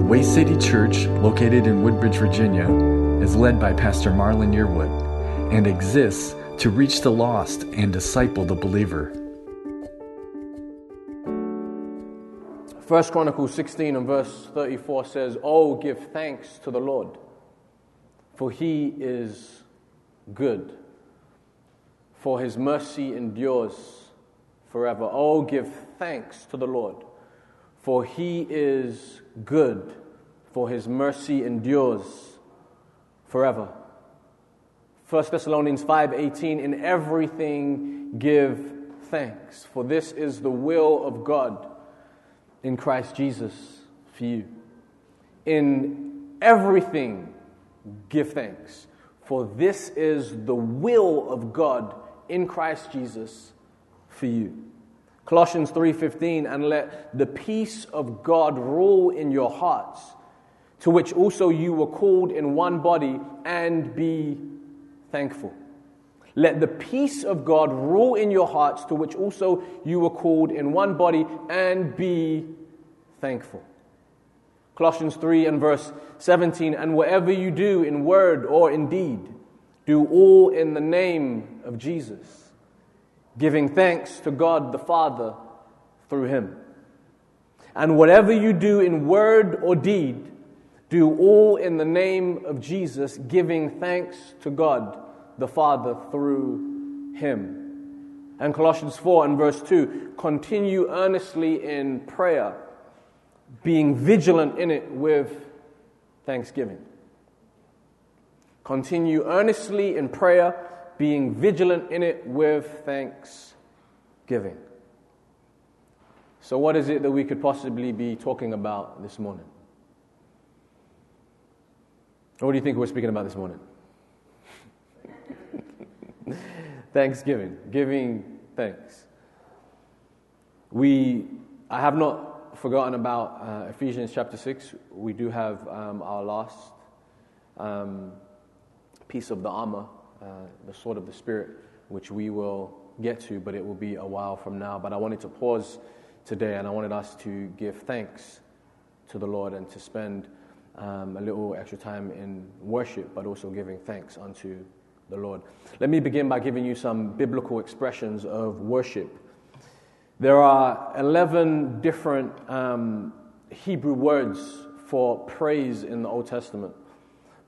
The Way City Church, located in Woodbridge, Virginia, is led by Pastor Marlon Yearwood and exists to reach the lost and disciple the believer. 1 Chronicles 16 and verse 34 says, Oh, give thanks to the Lord, for he is good, for his mercy endures forever. Oh, give thanks to the Lord, for he is good, for his mercy endures forever. 1 Thessalonians 5:18 in everything give thanks for this is the will of God in Christ Jesus for you. In everything give thanks for this is the will of God in Christ Jesus for you. Colossians 3:15 and let the peace of God rule in your hearts to which also you were called in one body and be thankful. Let the peace of God rule in your hearts, to which also you were called in one body, and be thankful. Colossians 3 and verse 17 And whatever you do in word or in deed, do all in the name of Jesus, giving thanks to God the Father through him. And whatever you do in word or deed, do all in the name of Jesus, giving thanks to God the Father through him. And Colossians 4 and verse 2 continue earnestly in prayer, being vigilant in it with thanksgiving. Continue earnestly in prayer, being vigilant in it with thanksgiving. So, what is it that we could possibly be talking about this morning? What do you think we're speaking about this morning? Thanksgiving, giving thanks. We, I have not forgotten about uh, Ephesians chapter 6. We do have um, our last um, piece of the armor, the sword of the Spirit, which we will get to, but it will be a while from now. But I wanted to pause today and I wanted us to give thanks to the Lord and to spend um, a little extra time in worship, but also giving thanks unto the Lord. Let me begin by giving you some biblical expressions of worship. There are 11 different um, Hebrew words for praise in the Old Testament,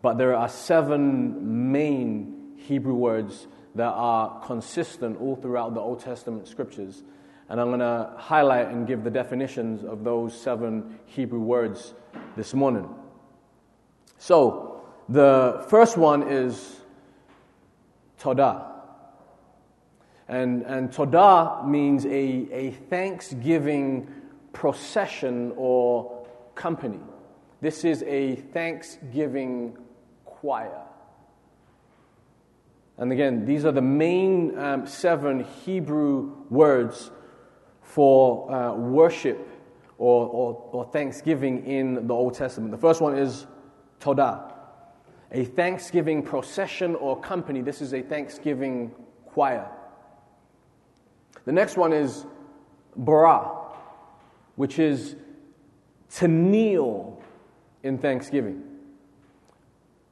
but there are seven main Hebrew words that are consistent all throughout the Old Testament scriptures. And I'm going to highlight and give the definitions of those seven Hebrew words this morning. So, the first one is Todah. And, and Todah means a, a thanksgiving procession or company. This is a thanksgiving choir. And again, these are the main um, seven Hebrew words for uh, worship or, or, or thanksgiving in the Old Testament. The first one is Todah a Thanksgiving procession or company. This is a Thanksgiving choir. The next one is bara, which is to kneel in thanksgiving.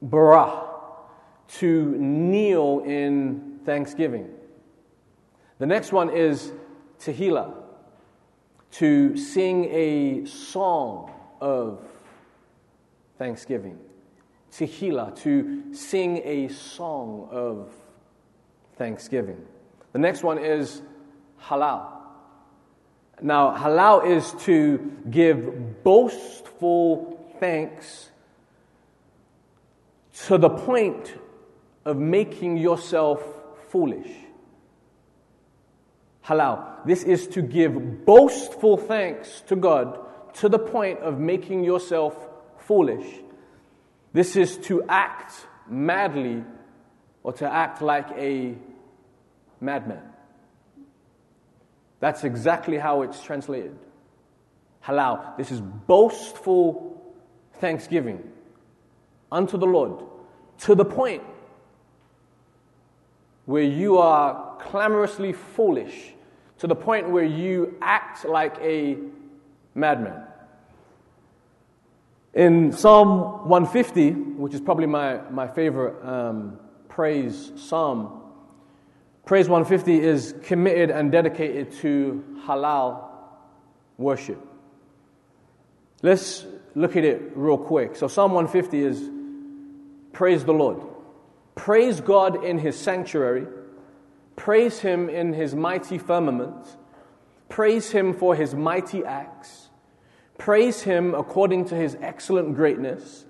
Bara, to kneel in thanksgiving. The next one is tehillah, to sing a song of thanksgiving tehillah, to sing a song of thanksgiving. The next one is halal. Now, halal is to give boastful thanks to the point of making yourself foolish. Halal. This is to give boastful thanks to God to the point of making yourself foolish. This is to act madly or to act like a madman. That's exactly how it's translated. Halal. This is boastful thanksgiving unto the Lord to the point where you are clamorously foolish, to the point where you act like a madman. In Psalm 150, which is probably my, my favorite um, praise psalm, Praise 150 is committed and dedicated to halal worship. Let's look at it real quick. So, Psalm 150 is Praise the Lord. Praise God in His sanctuary. Praise Him in His mighty firmament. Praise Him for His mighty acts. Praise Him according to His excellent greatness.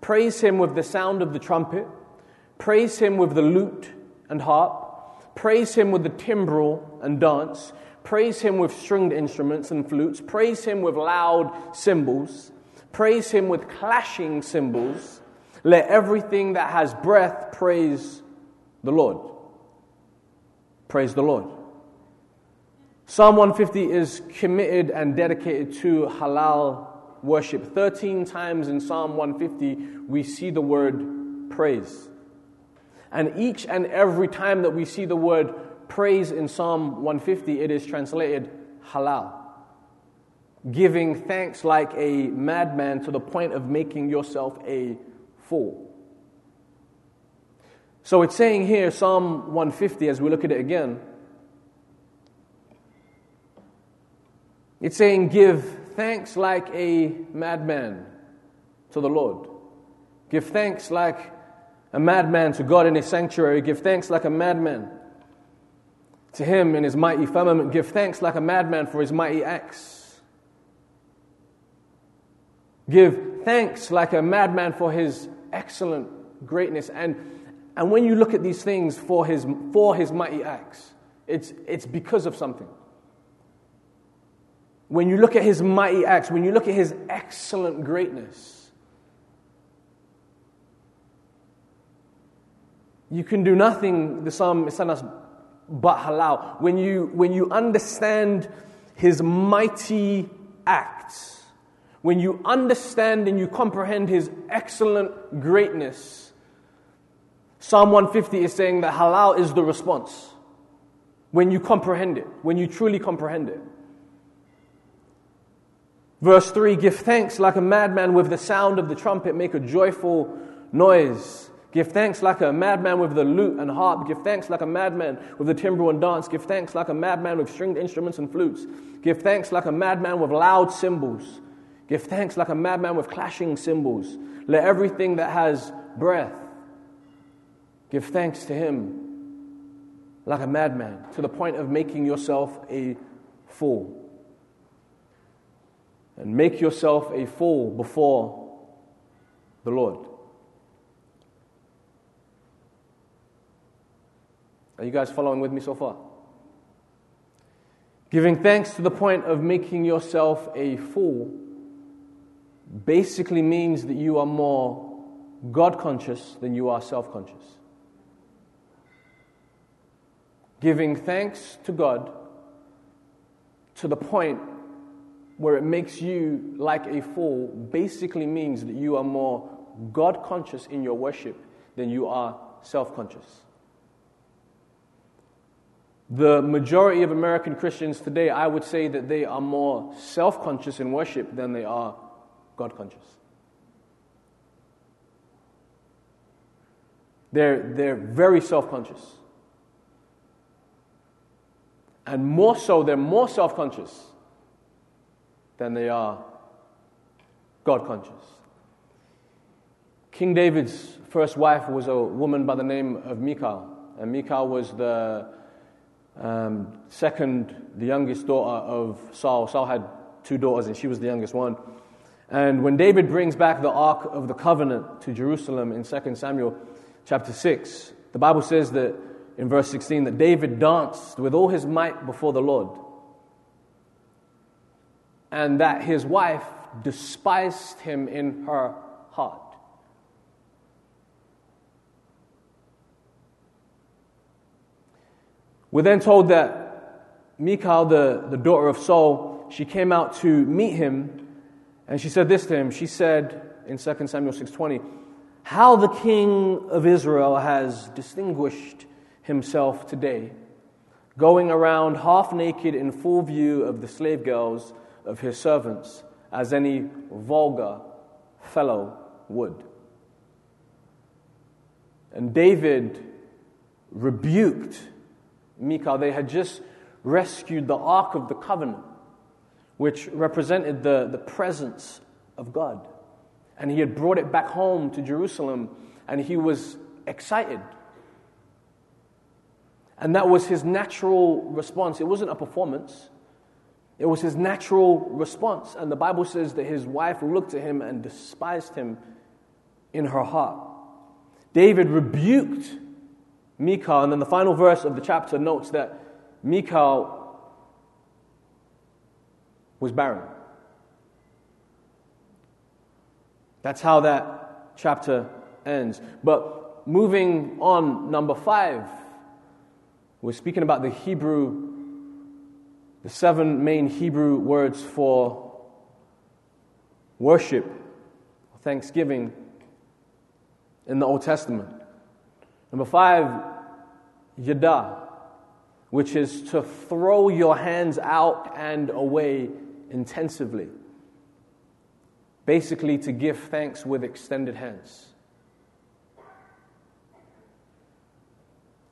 Praise Him with the sound of the trumpet. Praise Him with the lute and harp. Praise him with the timbrel and dance. Praise him with stringed instruments and flutes. Praise him with loud cymbals. Praise him with clashing cymbals. Let everything that has breath praise the Lord. Praise the Lord. Psalm 150 is committed and dedicated to halal worship. 13 times in Psalm 150, we see the word praise. And each and every time that we see the word praise in Psalm 150, it is translated halal. Giving thanks like a madman to the point of making yourself a fool. So it's saying here, Psalm 150, as we look at it again, it's saying, Give thanks like a madman to the Lord. Give thanks like a madman to God in his sanctuary, give thanks like a madman. To him in his mighty firmament, give thanks like a madman for his mighty acts. Give thanks like a madman for his excellent greatness. And, and when you look at these things for his, for his mighty acts, it's, it's because of something. When you look at his mighty acts, when you look at his excellent greatness, You can do nothing, the psalm is telling us, but halal. When you, when you understand his mighty acts, when you understand and you comprehend his excellent greatness, Psalm 150 is saying that halal is the response. When you comprehend it, when you truly comprehend it. Verse 3 Give thanks like a madman with the sound of the trumpet, make a joyful noise. Give thanks like a madman with the lute and harp. Give thanks like a madman with the timbrel and dance. Give thanks like a madman with stringed instruments and flutes. Give thanks like a madman with loud cymbals. Give thanks like a madman with clashing cymbals. Let everything that has breath give thanks to him like a madman, to the point of making yourself a fool. And make yourself a fool before the Lord. Are you guys following with me so far? Giving thanks to the point of making yourself a fool basically means that you are more God conscious than you are self conscious. Giving thanks to God to the point where it makes you like a fool basically means that you are more God conscious in your worship than you are self conscious. The majority of American Christians today, I would say that they are more self conscious in worship than they are God conscious. They're, they're very self conscious. And more so, they're more self conscious than they are God conscious. King David's first wife was a woman by the name of Michal, and Michal was the um, second, the youngest daughter of Saul. Saul had two daughters, and she was the youngest one. And when David brings back the Ark of the Covenant to Jerusalem in 2 Samuel chapter 6, the Bible says that in verse 16 that David danced with all his might before the Lord, and that his wife despised him in her heart. We're then told that Michal, the, the daughter of Saul, she came out to meet him, and she said this to him. She said in 2 Samuel 6.20, How the king of Israel has distinguished himself today, going around half naked in full view of the slave girls of his servants, as any vulgar fellow would. And David rebuked Michal. They had just rescued the Ark of the Covenant, which represented the, the presence of God. And he had brought it back home to Jerusalem, and he was excited. And that was his natural response. It wasn't a performance, it was his natural response. And the Bible says that his wife looked at him and despised him in her heart. David rebuked Michal, and then the final verse of the chapter notes that Michal was barren. That's how that chapter ends. But moving on, number five, we're speaking about the Hebrew, the seven main Hebrew words for worship, thanksgiving in the Old Testament. Number five, yada, which is to throw your hands out and away intensively. Basically, to give thanks with extended hands.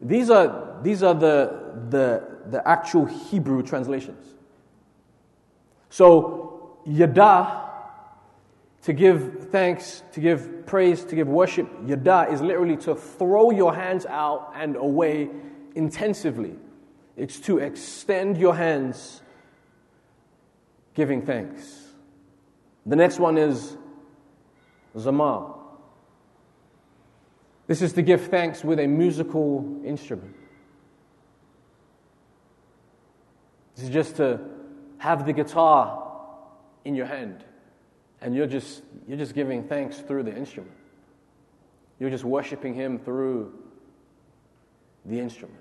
These are, these are the, the, the actual Hebrew translations. So, yada, to give thanks, to give praise, to give worship, yada, is literally to throw your hands out and away intensively. It's to extend your hands giving thanks. The next one is zamar. This is to give thanks with a musical instrument. This is just to have the guitar in your hand and you're just, you're just giving thanks through the instrument. You're just worshiping Him through the instrument.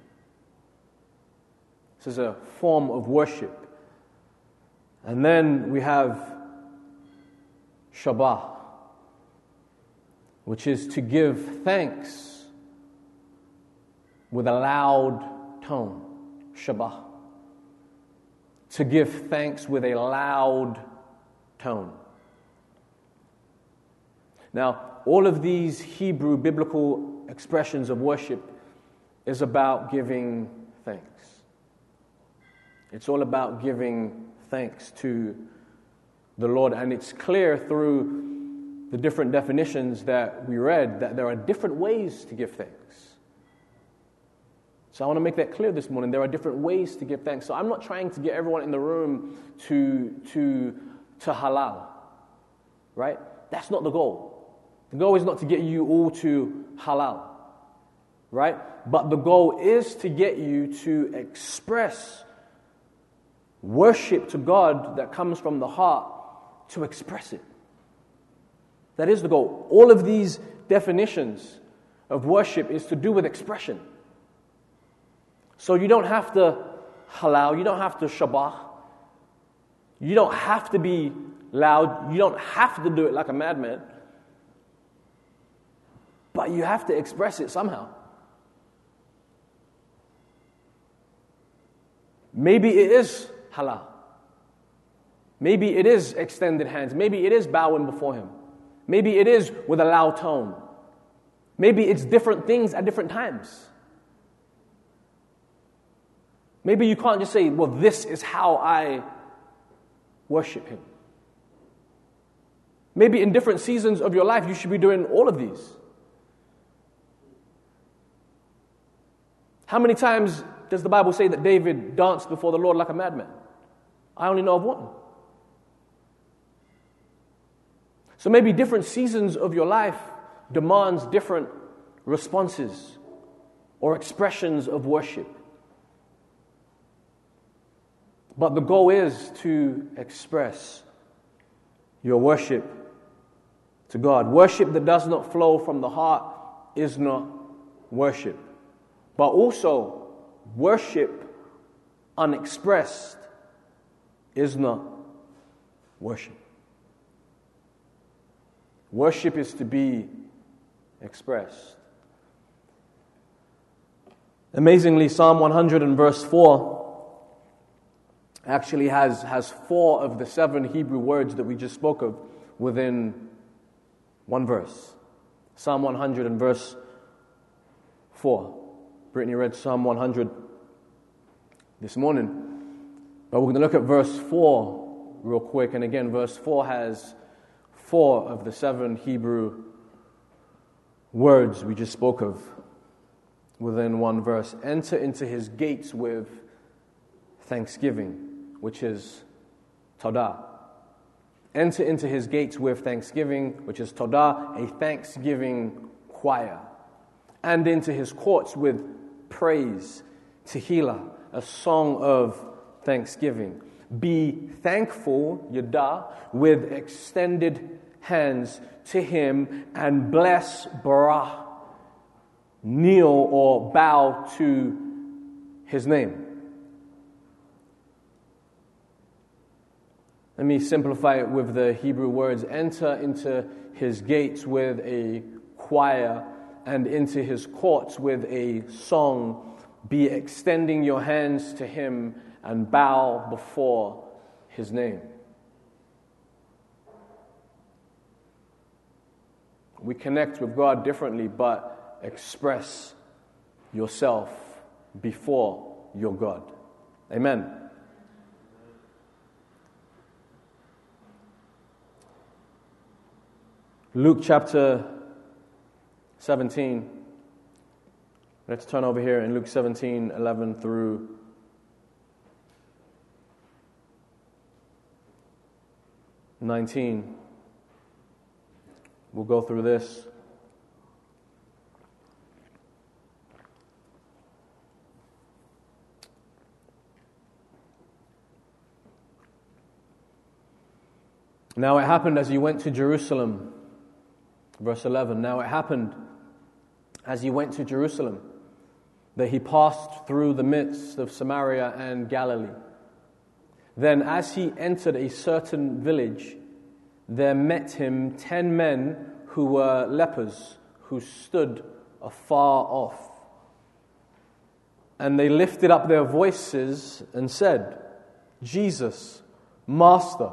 This is a form of worship. And then we have Shabach which is to give thanks with a loud tone. Shabach. To give thanks with a loud tone. Now, all of these Hebrew biblical expressions of worship is about giving thanks. It's all about giving thanks to the Lord, and it's clear through the different definitions that we read that there are different ways to give thanks. So I want to make that clear this morning. There are different ways to give thanks. So I'm not trying to get everyone in the room to, to, to halal, right? That's not the goal. The goal is not to get you all to halal, right? But the goal is to get you to express worship to God that comes from the heart, to express it. That is the goal. All of these definitions of worship is to do with expression. So you don't have to halal, you don't have to shabach, you don't have to be loud, you don't have to do it like a madman, but you have to express it somehow. Maybe it is halal. Maybe it is extended hands. Maybe it is bowing before Him. Maybe it is with a loud tone. Maybe it's different things at different times. Maybe you can't just say, well, this is how I worship Him. Maybe in different seasons of your life, you should be doing all of these. How many times does the Bible say that David danced before the Lord like a madman? I only know of one. So maybe different seasons of your life demands different responses or expressions of worship. But the goal is to express your worship to God. Worship that does not flow from the heart is not worship. But also, worship unexpressed is not worship. Worship is to be expressed. Amazingly, Psalm 100 and verse 4 actually has, has four of the seven Hebrew words that we just spoke of within One verse. Psalm 100 and verse 4. Brittany read Psalm 100 this morning. But we're going to look at verse 4 real quick. And again, verse 4 has four of the seven Hebrew words we just spoke of within one verse. Enter into his gates with thanksgiving, which is Todah. Enter into his gates with thanksgiving, which is Todah, a thanksgiving choir. And into his courts with praise, Tehillah, a song of thanksgiving. Be thankful, Yada, with extended hands to him and bless Barah. Kneel or bow to his name. Let me simplify it with the Hebrew words enter into his gates with a choir and into his courts with a song. Be extending your hands to him and bow before his name. We connect with God differently, but express yourself before your God. Amen. Luke chapter 17. Let's turn over here in Luke 17, 11 through 19. We'll go through this. Now it happened as he went to Jerusalem. Verse 11. Now it happened as he went to Jerusalem that he passed through the midst of Samaria and Galilee. Then, as he entered a certain village, there met him ten men who were lepers, who stood afar off. And they lifted up their voices and said, Jesus, Master,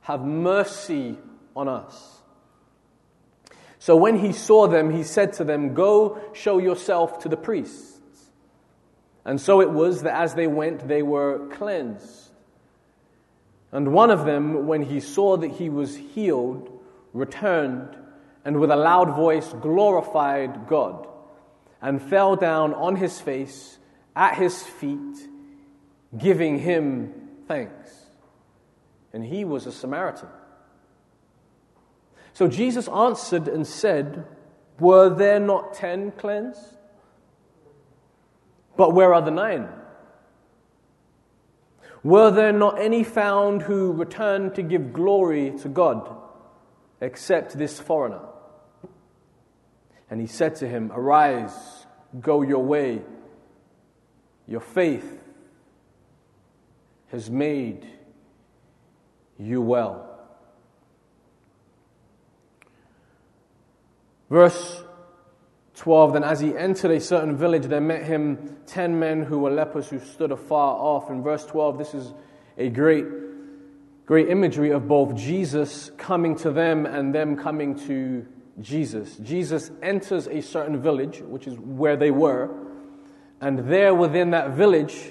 have mercy on us. So when he saw them, he said to them, Go show yourself to the priests. And so it was that as they went, they were cleansed. And one of them, when he saw that he was healed, returned and with a loud voice glorified God and fell down on his face at his feet, giving him thanks. And he was a Samaritan. So Jesus answered and said, Were there not ten cleansed? But where are the nine? Were there not any found who returned to give glory to God except this foreigner? And he said to him, Arise, go your way. Your faith has made you well. Verse 12 Then as he entered a certain village, there met him ten men who were lepers who stood afar off. In verse 12, this is a great, great imagery of both Jesus coming to them and them coming to Jesus. Jesus enters a certain village, which is where they were, and there within that village,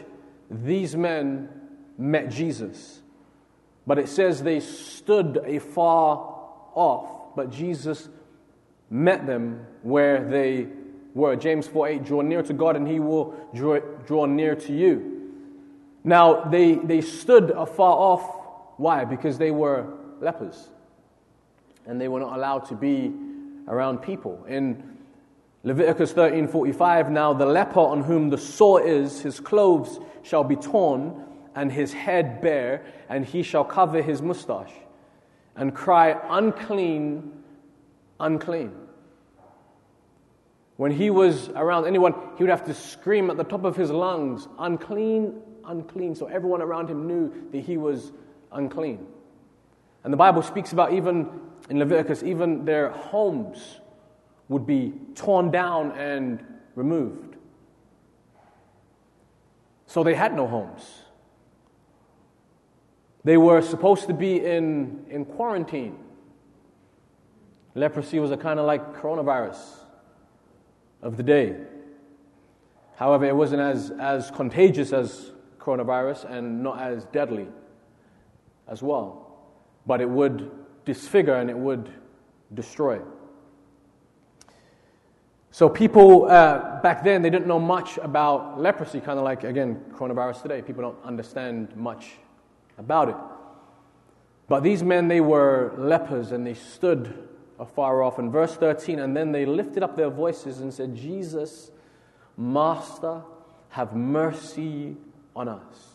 these men met Jesus. But it says they stood afar off, but Jesus met them where they were. James 4 8, draw near to God and he will draw, draw near to you. Now, they, they stood afar off. Why? Because they were lepers. And they were not allowed to be around people. In Leviticus 13:45, now the leper on whom the sore is, his clothes shall be torn and his head bare, and he shall cover his mustache and cry, unclean, unclean. When he was around anyone, he would have to scream at the top of his lungs, unclean, unclean. So everyone around him knew that he was unclean. And the Bible speaks about even in Leviticus, even their homes would be torn down and removed. So they had no homes. They were supposed to be in, in quarantine Leprosy was a kind of like coronavirus of the day. However, it wasn't as, as contagious as coronavirus and not as deadly as well. But it would disfigure and it would destroy. So, people uh, back then, they didn't know much about leprosy, kind of like, again, coronavirus today. People don't understand much about it. But these men, they were lepers and they stood afar off. In verse 13, and then they lifted up their voices and said, Jesus, Master, have mercy on us.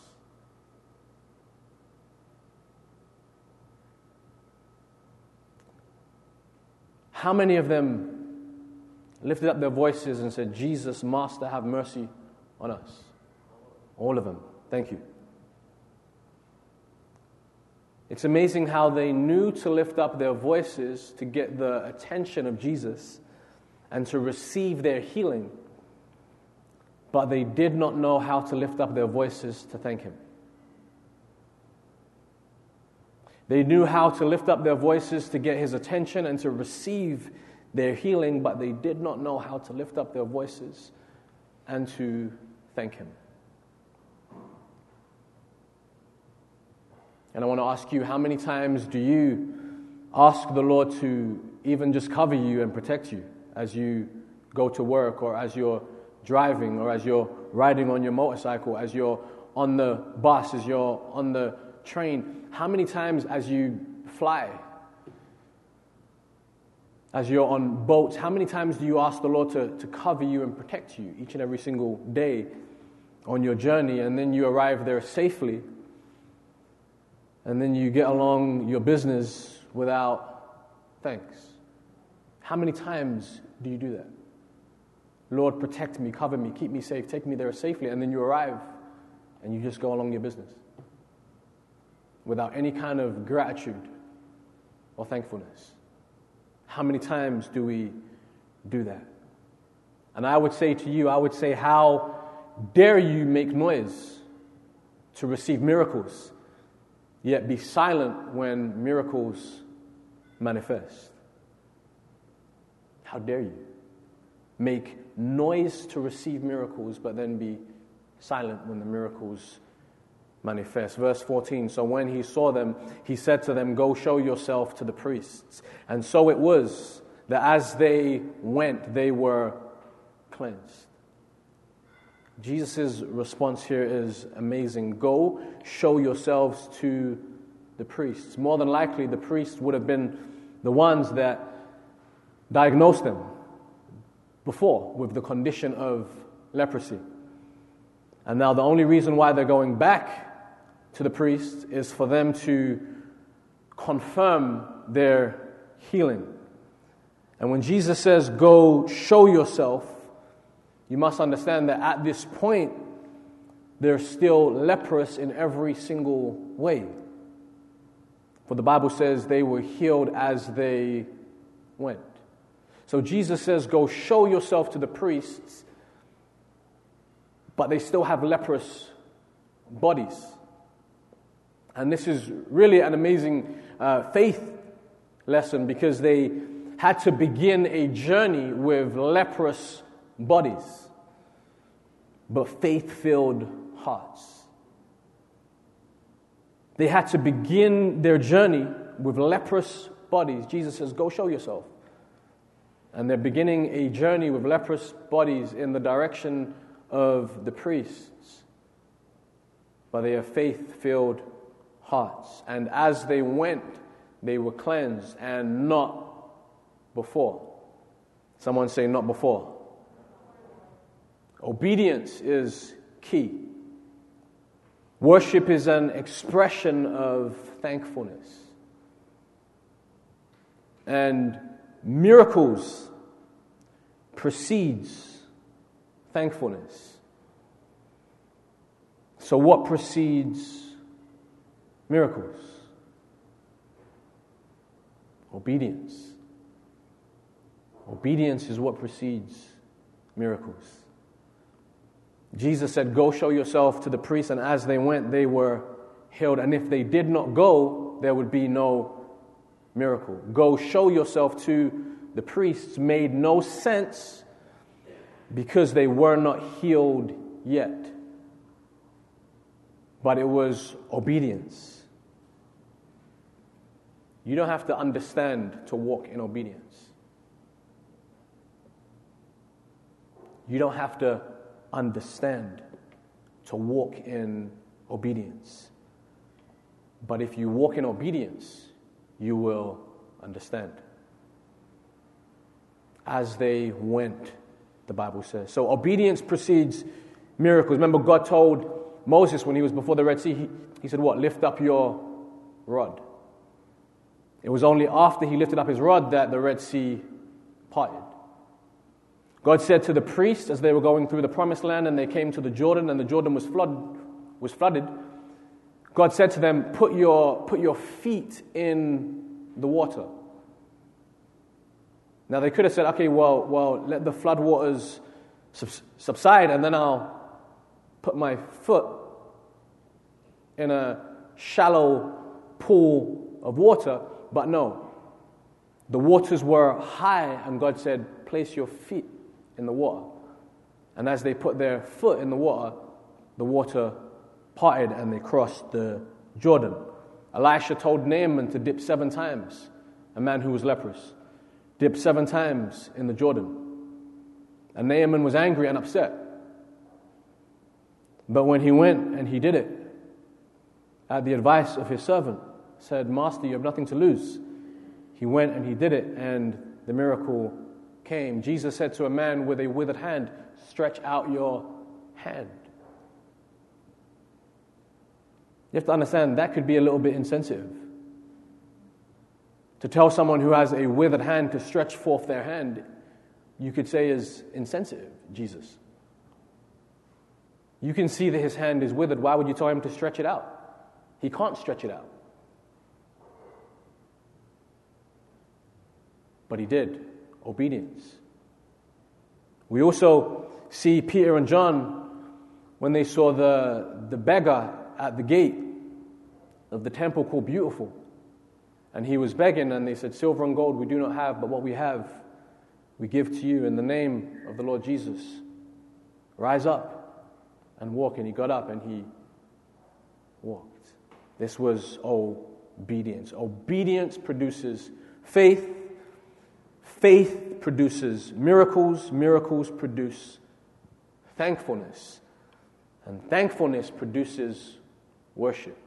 How many of them lifted up their voices and said, Jesus, Master, have mercy on us? All of them. Thank you. It's amazing how they knew to lift up their voices to get the attention of Jesus and to receive their healing, but they did not know how to lift up their voices to thank Him. They knew how to lift up their voices to get His attention and to receive their healing, but they did not know how to lift up their voices and to thank Him. And I want to ask you how many times do you ask the Lord to even just cover you and protect you as you go to work or as you're driving or as you're riding on your motorcycle, as you're on the bus, as you're on the train? How many times as you fly, as you're on boats, how many times do you ask the Lord to, to cover you and protect you each and every single day on your journey and then you arrive there safely? And then you get along your business without thanks. How many times do you do that? Lord, protect me, cover me, keep me safe, take me there safely, and then you arrive and you just go along your business without any kind of gratitude or thankfulness. How many times do we do that? And I would say to you, I would say, how dare you make noise to receive miracles yet be silent when miracles manifest. How dare you? Make noise to receive miracles, but then be silent when the miracles manifest. Verse 14 So when he saw them, he said to them, Go show yourself to the priests. And so it was that as they went, they were cleansed. Jesus' response here is amazing. Go show yourselves to the priests. More than likely, the priests would have been the ones that diagnosed them before with the condition of leprosy. And now, the only reason why they're going back to the priests is for them to confirm their healing. And when Jesus says, Go show yourself, you must understand that at this point, they're still leprous in every single way. For the Bible says they were healed as they went. So Jesus says, Go show yourself to the priests, but they still have leprous bodies. And this is really an amazing uh, faith lesson because they had to begin a journey with leprous bodies, but faith filled hearts. They had to begin their journey with leprous bodies. Jesus says, Go show yourself. And they're beginning a journey with leprous bodies in the direction of the priests. But they have faith filled hearts. And as they went, they were cleansed and not before. Someone say, Not before. Obedience is key. Worship is an expression of thankfulness. And miracles precedes thankfulness. So what precedes miracles? Obedience. Obedience is what precedes miracles. Jesus said, Go show yourself to the priests. And as they went, they were healed. And if they did not go, there would be no miracle. Go show yourself to the priests made no sense because they were not healed yet. But it was obedience. You don't have to understand to walk in obedience. You don't have to understand to walk in obedience. But if you walk in obedience, you will understand. As they went, the Bible says. So obedience precedes miracles. Remember, God told Moses when he was before the Red Sea, he, he said, What? Lift up your rod. It was only after he lifted up his rod that the Red Sea parted. God said to the priests as they were going through the promised land and they came to the Jordan and the Jordan was, flood, was flooded, God said to them, put your, put your feet in the water. Now they could have said, okay, well, well let the flood waters subside and then I'll put my foot in a shallow pool of water. But no, the waters were high and God said, place your feet in the water. And as they put their foot in the water, the water parted and they crossed the Jordan. Elisha told Naaman to dip seven times, a man who was leprous. Dip seven times in the Jordan. And Naaman was angry and upset. But when he went and he did it, at the advice of his servant, said, Master, you have nothing to lose. He went and he did it, and the miracle came. Jesus said to a man with a withered hand, Stretch out your hand. You have to understand that could be a little bit insensitive. To tell someone who has a withered hand to stretch forth their hand, you could say is insensitive, Jesus. You can see that his hand is withered. Why would you tell him to stretch it out? He can't stretch it out. But he did. Obedience. We also see Peter and John when they saw the, the beggar at the gate of the temple called Beautiful. And he was begging, and they said, Silver and gold we do not have, but what we have we give to you in the name of the Lord Jesus. Rise up and walk. And he got up and he walked. This was obedience. Obedience produces faith. Faith produces miracles. Miracles produce thankfulness. And thankfulness produces worship.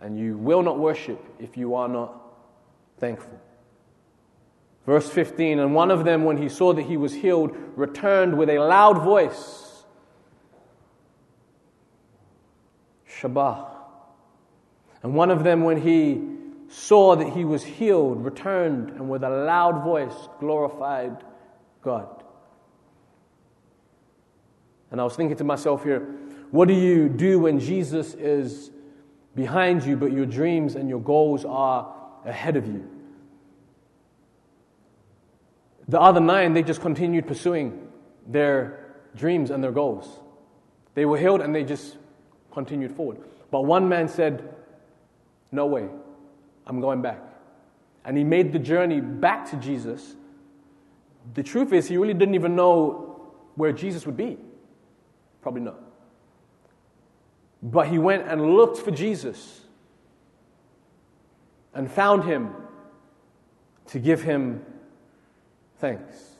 And you will not worship if you are not thankful. Verse 15 And one of them, when he saw that he was healed, returned with a loud voice Shabach. And one of them, when he saw that he was healed, returned and with a loud voice glorified God. And I was thinking to myself here, what do you do when Jesus is behind you, but your dreams and your goals are ahead of you? The other nine, they just continued pursuing their dreams and their goals. They were healed and they just continued forward. But one man said, No way, I'm going back. And he made the journey back to Jesus. The truth is, he really didn't even know where Jesus would be. Probably not. But he went and looked for Jesus and found him to give him thanks.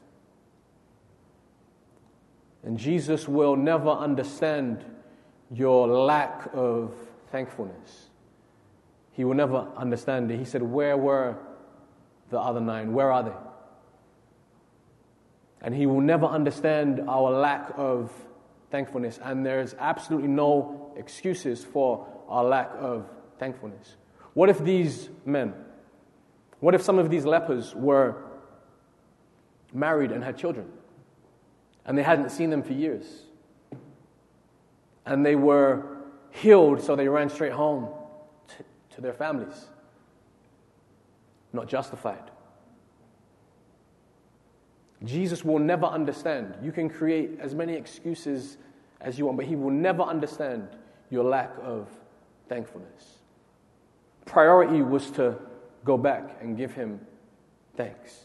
And Jesus will never understand your lack of thankfulness. He will never understand it. He said, Where were the other nine? Where are they? And he will never understand our lack of thankfulness. And there's absolutely no excuses for our lack of thankfulness. What if these men, what if some of these lepers were married and had children and they hadn't seen them for years? And they were healed, so they ran straight home to, their families. Not justified. Jesus will never understand. You can create as many excuses as you want, but He will never understand your lack of thankfulness. Priority was to go back and give him thanks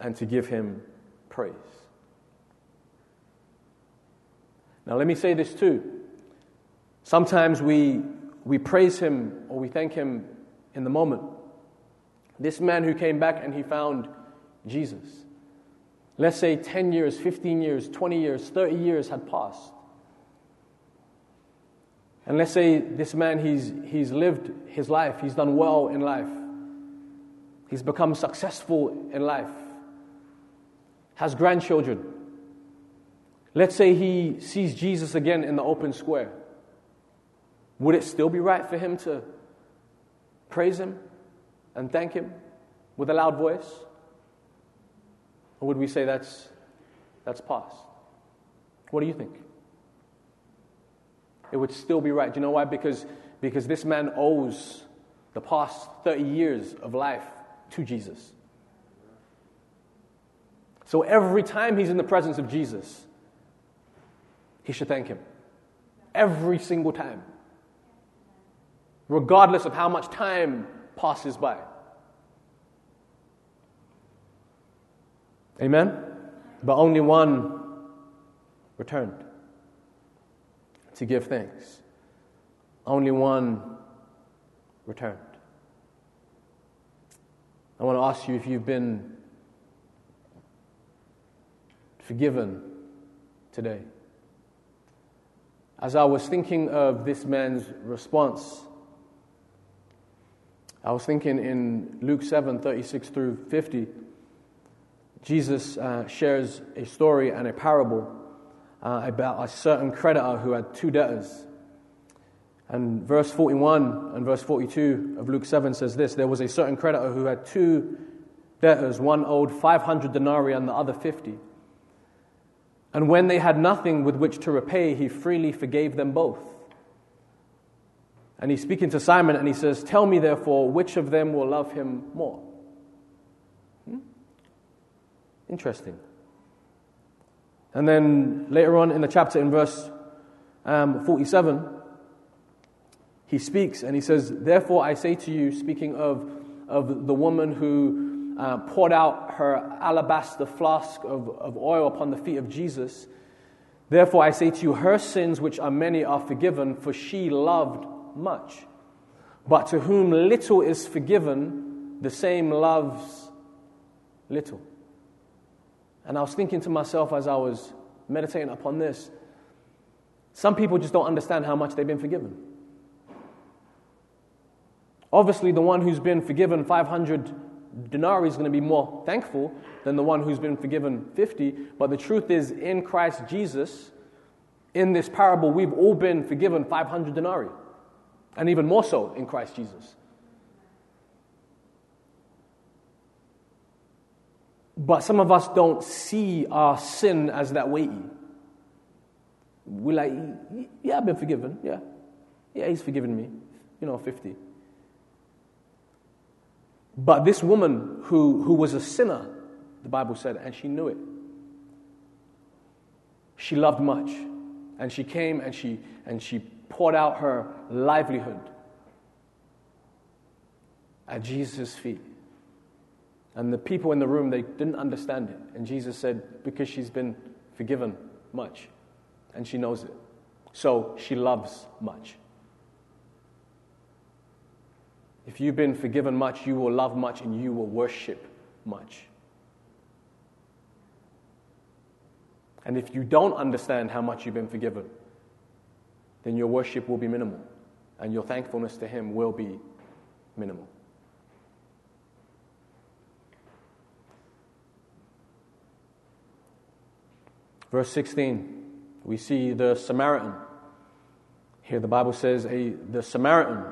and to give him praise. Now, let me say this too. Sometimes we, we praise him or we thank him in the moment. This man who came back and he found Jesus. Let's say 10 years, 15 years, 20 years, 30 years had passed. And let's say this man, he's, he's lived his life, he's done well in life, he's become successful in life, has grandchildren. Let's say he sees Jesus again in the open square. Would it still be right for him to praise him and thank him with a loud voice? Or would we say that's, that's past? What do you think? It would still be right. Do you know why? Because, because this man owes the past 30 years of life to Jesus. So every time he's in the presence of Jesus, he should thank him. Every single time. Regardless of how much time passes by. Amen? But only one returned to give thanks. Only one returned. I want to ask you if you've been forgiven today. As I was thinking of this man's response, I was thinking in Luke 7 36 through 50, Jesus uh, shares a story and a parable uh, about a certain creditor who had two debtors. And verse 41 and verse 42 of Luke 7 says this There was a certain creditor who had two debtors, one owed 500 denarii and the other 50. And when they had nothing with which to repay, he freely forgave them both. And he's speaking to Simon and he says, Tell me therefore, which of them will love him more? Hmm? Interesting. And then later on in the chapter, in verse um, 47, he speaks and he says, Therefore I say to you, speaking of, of the woman who uh, poured out her alabaster flask of, of oil upon the feet of Jesus. Therefore, I say to you, her sins, which are many, are forgiven, for she loved much. But to whom little is forgiven, the same loves little. And I was thinking to myself as I was meditating upon this some people just don't understand how much they've been forgiven. Obviously, the one who's been forgiven 500 denarii is going to be more thankful than the one who's been forgiven 50. But the truth is, in Christ Jesus, in this parable, we've all been forgiven 500 denarii, and even more so in Christ Jesus. But some of us don't see our sin as that weighty. We're like, yeah, I've been forgiven. Yeah. Yeah, he's forgiven me. You know, 50. But this woman who, who was a sinner, the Bible said, and she knew it, she loved much. And she came and she, and she poured out her livelihood at Jesus' feet. And the people in the room, they didn't understand it. And Jesus said, because she's been forgiven much and she knows it. So she loves much. If you've been forgiven much, you will love much and you will worship much. And if you don't understand how much you've been forgiven, then your worship will be minimal and your thankfulness to Him will be minimal. Verse 16, we see the Samaritan. Here the Bible says a, the Samaritan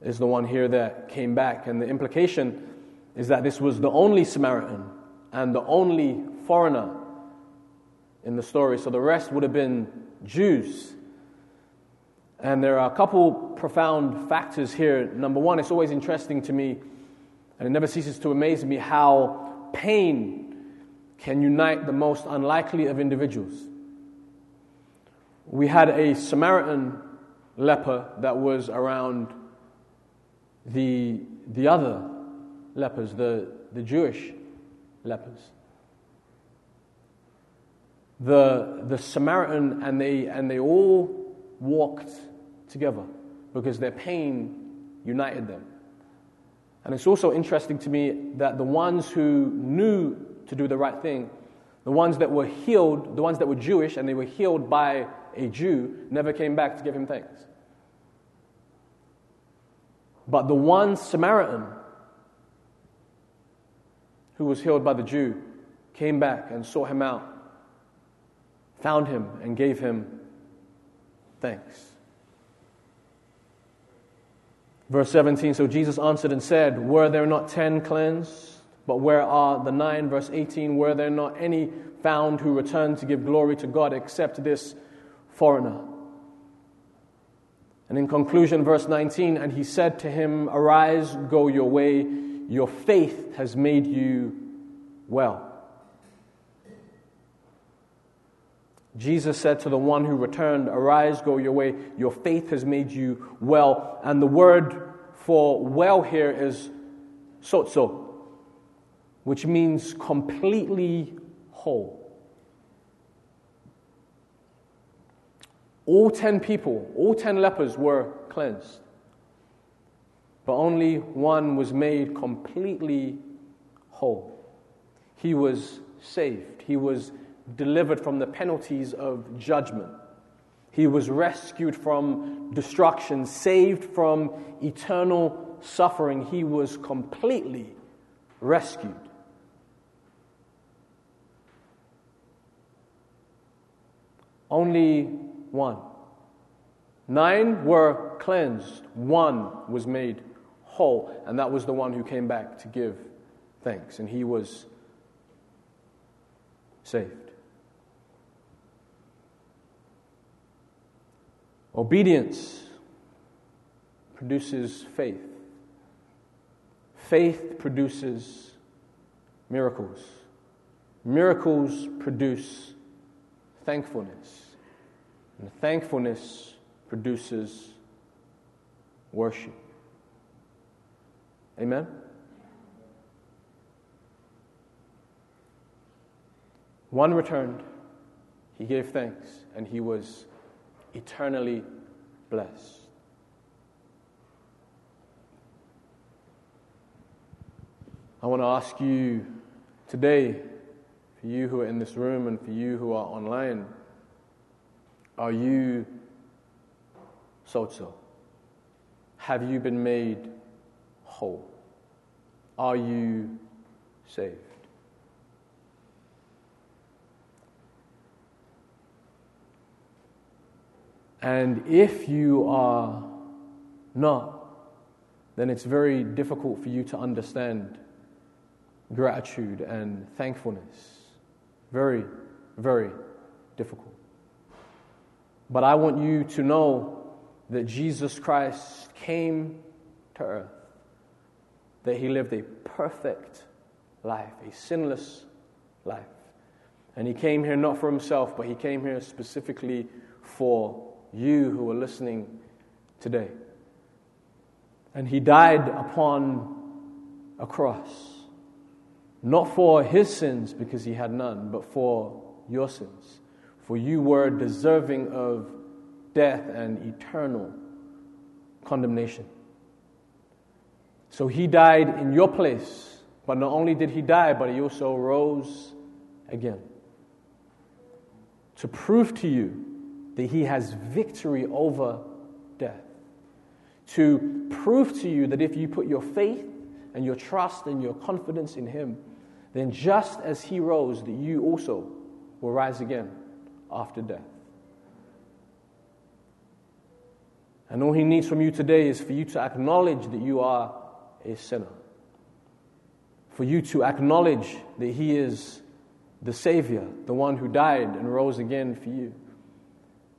is the one here that came back. And the implication is that this was the only Samaritan and the only foreigner in the story. So the rest would have been Jews. And there are a couple profound factors here. Number one, it's always interesting to me, and it never ceases to amaze me, how pain can unite the most unlikely of individuals. We had a Samaritan leper that was around the the other lepers, the, the Jewish lepers. The, the Samaritan and they, and they all walked together because their pain united them. And it's also interesting to me that the ones who knew to do the right thing, the ones that were healed, the ones that were Jewish and they were healed by a Jew, never came back to give him thanks. But the one Samaritan who was healed by the Jew came back and sought him out, found him, and gave him thanks. Verse 17 So Jesus answered and said, Were there not ten cleansed? But where are the nine? Verse 18 Were there not any found who returned to give glory to God except this foreigner? And in conclusion, verse 19, and he said to him, Arise, go your way, your faith has made you well. Jesus said to the one who returned, Arise, go your way, your faith has made you well. And the word for well here is sozo, which means completely whole. All ten people, all ten lepers were cleansed, but only one was made completely whole. He was saved, he was delivered from the penalties of judgment. He was rescued from destruction, saved from eternal suffering. He was completely rescued. Only one. Nine were cleansed, one was made whole, and that was the one who came back to give thanks, and he was saved. Obedience produces faith. Faith produces miracles. Miracles produce thankfulness. And thankfulness produces worship. Amen? One returned, he gave thanks, and he was eternally blessed. I want to ask you today, for you who are in this room and for you who are online, are you sozo? Have you been made whole? Are you saved? And if you are not, then it's very difficult for you to understand gratitude and thankfulness. Very, very difficult. But I want you to know that Jesus Christ came to earth, that he lived a perfect life, a sinless life. And he came here not for himself, but he came here specifically for you who are listening today. And he died upon a cross, not for his sins because he had none, but for your sins. For you were deserving of death and eternal condemnation. So he died in your place, but not only did he die, but he also rose again to prove to you that he has victory over death. To prove to you that if you put your faith and your trust and your confidence in him, then just as he rose, that you also will rise again after death. And all he needs from you today is for you to acknowledge that you are a sinner. For you to acknowledge that he is the Savior, the one who died and rose again for you.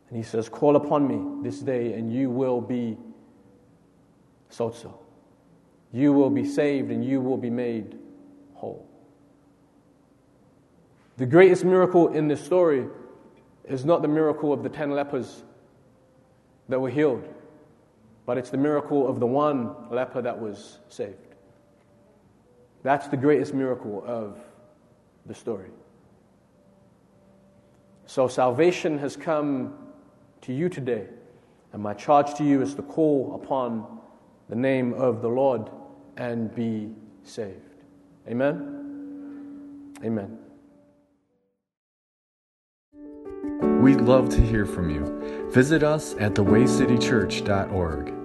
And he says, Call upon me this day, and you will be sozo. You will be saved, and you will be made whole. The greatest miracle in this story is not the miracle of the ten lepers that were healed. but it's the miracle of the one leper that was saved. That's the greatest miracle of the story. So salvation has come to you today, and my charge to you is to call upon the name of the Lord and be saved. Amen? Amen. We'd love to hear from you. Visit us at thewaycitychurch.org.